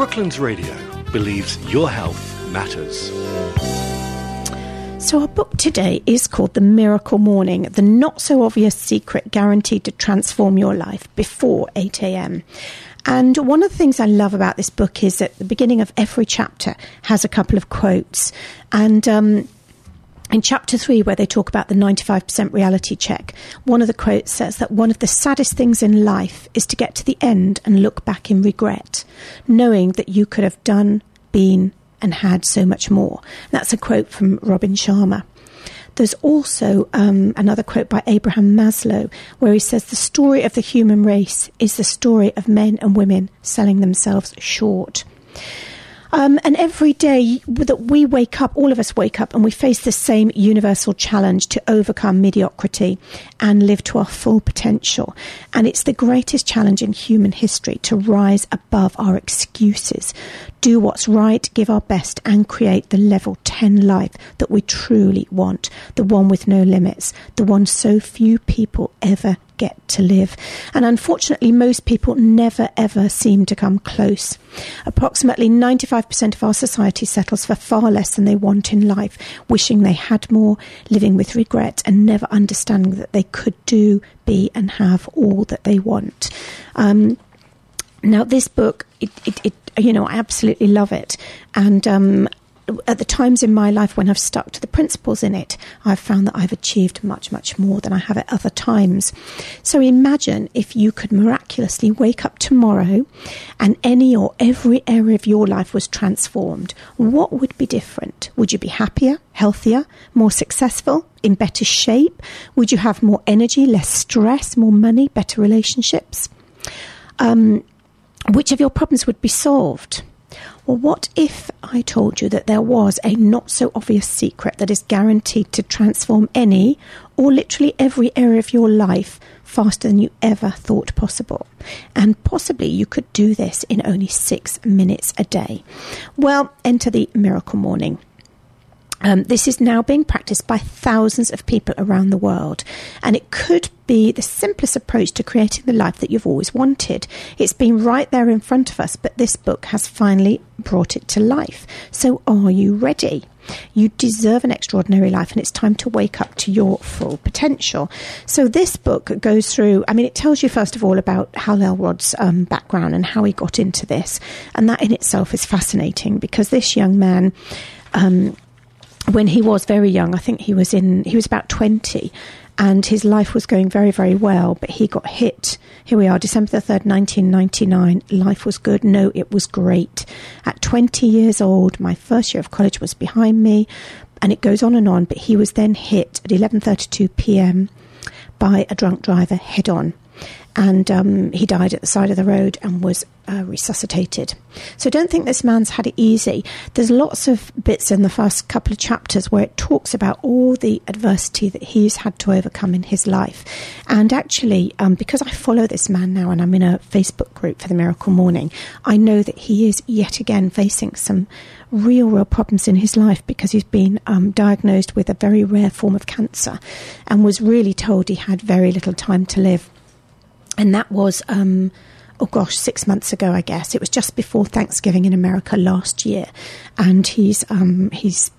Brooklands Radio believes your health matters. So, our book today is called The Miracle Morning The Not So Obvious Secret Guaranteed to Transform Your Life Before 8 a.m. And one of the things I love about this book is that the beginning of every chapter has a couple of quotes. And um, in chapter three, where they talk about the 95% reality check, one of the quotes says that one of the saddest things in life is to get to the end and look back in regret, knowing that you could have done, been, and had so much more. That's a quote from Robin Sharma. There's also um, another quote by Abraham Maslow where he says, The story of the human race is the story of men and women selling themselves short. Um, and every day that we wake up, all of us wake up and we face the same universal challenge to overcome mediocrity and live to our full potential. And it's the greatest challenge in human history to rise above our excuses, do what's right, give our best, and create the level 10 life that we truly want, the one with no limits, the one so few people ever get to live. And unfortunately, most people never ever seem to come close. Approximately 95% of our society settles for far less than they want in life, wishing they had more, living with regret, and never understanding that they could do, be, and have all that they want. Um, now, this book, it, it, it, you know, I absolutely love it, and um, at the times in my life when I've stuck to the principles in it, I've found that I've achieved much, much more than I have at other times. So imagine if you could miraculously wake up tomorrow and any or every area of your life was transformed. What would be different? Would you be happier, healthier, more successful, in better shape? Would you have more energy, less stress, more money, better relationships? Um, which of your problems would be solved? Well, what if I told you that there was a not so obvious secret that is guaranteed to transform any or literally every area of your life faster than you ever thought possible? And possibly you could do this in only six minutes a day. Well, enter the miracle morning. Um, this is now being practiced by thousands of people around the world, and it could be the simplest approach to creating the life that you've always wanted. It's been right there in front of us, but this book has finally brought it to life. So, are you ready? You deserve an extraordinary life, and it's time to wake up to your full potential. So, this book goes through, I mean, it tells you, first of all, about Hal Elrod's um, background and how he got into this. And that in itself is fascinating because this young man. Um, when he was very young, I think he was in he was about twenty, and his life was going very very well. But he got hit. Here we are, December the third, nineteen ninety nine. Life was good. No, it was great. At twenty years old, my first year of college was behind me, and it goes on and on. But he was then hit at eleven thirty two p.m. by a drunk driver head on and um, he died at the side of the road and was uh, resuscitated. So don't think this man's had it easy. There's lots of bits in the first couple of chapters where it talks about all the adversity that he's had to overcome in his life. And actually, um, because I follow this man now and I'm in a Facebook group for the Miracle Morning, I know that he is yet again facing some real, real problems in his life because he's been um, diagnosed with a very rare form of cancer and was really told he had very little time to live and that was um, oh gosh, six months ago, I guess. It was just before Thanksgiving in America last year, and he's um, he's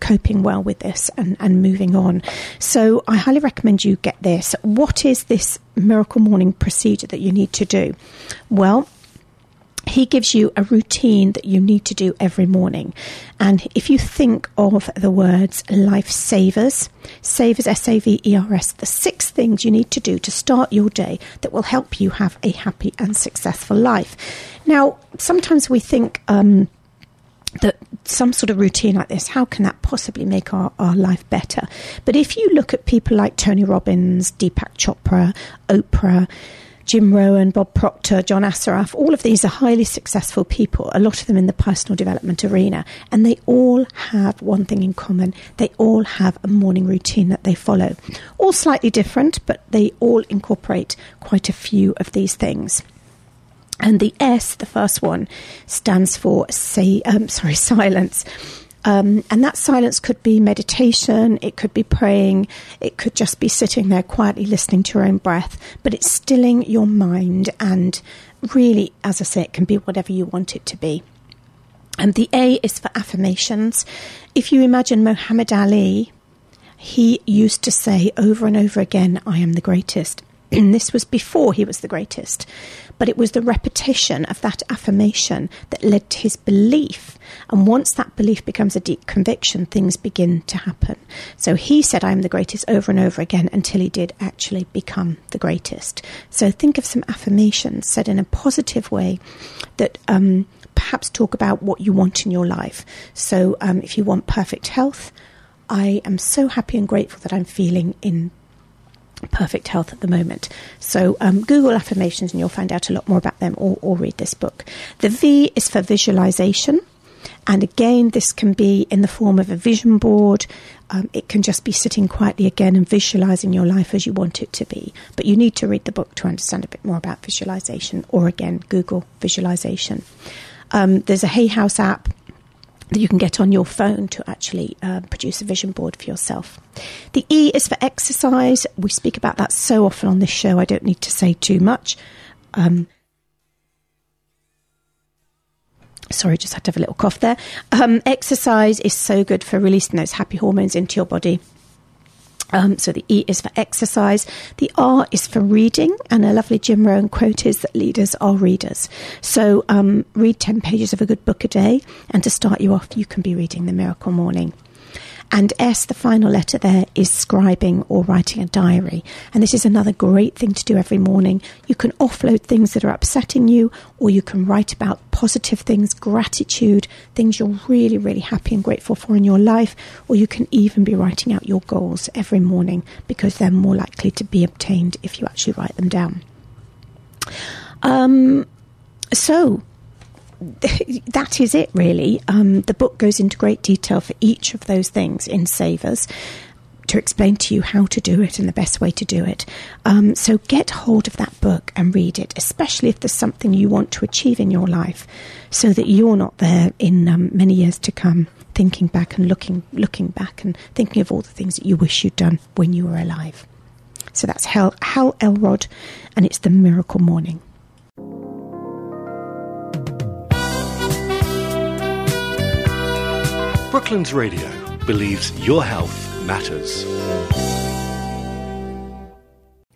coping well with this and, and moving on. So I highly recommend you get this. What is this miracle morning procedure that you need to do? Well, he gives you a routine that you need to do every morning. And if you think of the words life savers, savers, S A V E R S, the six things you need to do to start your day that will help you have a happy and successful life. Now, sometimes we think, um, that some sort of routine like this, how can that possibly make our, our life better? But if you look at people like Tony Robbins, Deepak Chopra, Oprah, Jim Rohn, Bob Proctor, John Assaraf, all of these are highly successful people, a lot of them in the personal development arena, and they all have one thing in common. They all have a morning routine that they follow. All slightly different, but they all incorporate quite a few of these things. And the S, the first one, stands for say, um, sorry, silence. Um, and that silence could be meditation, it could be praying, it could just be sitting there quietly listening to your own breath, but it's stilling your mind. And really, as I say, it can be whatever you want it to be. And the A is for affirmations. If you imagine Muhammad Ali, he used to say over and over again, I am the greatest. This was before he was the greatest. But it was the repetition of that affirmation that led to his belief. And once that belief becomes a deep conviction, things begin to happen. So he said, I am the greatest over and over again until he did actually become the greatest. So think of some affirmations said in a positive way that um, perhaps talk about what you want in your life. So um, if you want perfect health, I am so happy and grateful that I'm feeling in perfect health at the moment. So um, Google affirmations and you'll find out a lot more about them or, or read this book. The V is for visualization. And again, this can be in the form of a vision board. Um, it can just be sitting quietly again and visualizing your life as you want it to be. But you need to read the book to understand a bit more about visualization, or again, Google visualization. Um, there's a Hay House app that you can get on your phone to actually uh, produce a vision board for yourself. The E is for exercise. We speak about that so often on this show, I don't need to say too much. Um, sorry, just had to have a little cough there. Um, exercise is so good for releasing those happy hormones into your body. Um, so the E is for exercise. The R is for reading. And a lovely Jim Rohn quote is that leaders are readers. So um, read 10 pages of a good book a day. And to start you off, you can be reading The Miracle Morning. And S, the final letter there, is scribing or writing a diary. And this is another great thing to do every morning. You can offload things that are upsetting you, or you can write about positive things, gratitude, things you're really, really happy and grateful for in your life, or you can even be writing out your goals every morning because they're more likely to be obtained if you actually write them down. Um, so, that is it, really. Um, the book goes into great detail for each of those things in Savers to explain to you how to do it and the best way to do it. Um, so get hold of that book and read it, especially if there's something you want to achieve in your life, so that you're not there in um, many years to come thinking back and looking looking back and thinking of all the things that you wish you'd done when you were alive. So that's Hal, Hal Elrod, and it's the Miracle Morning. Brooklands Radio believes your health matters.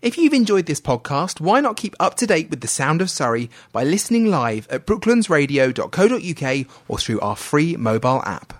If you've enjoyed this podcast, why not keep up to date with the sound of Surrey by listening live at brooklandsradio.co.uk or through our free mobile app?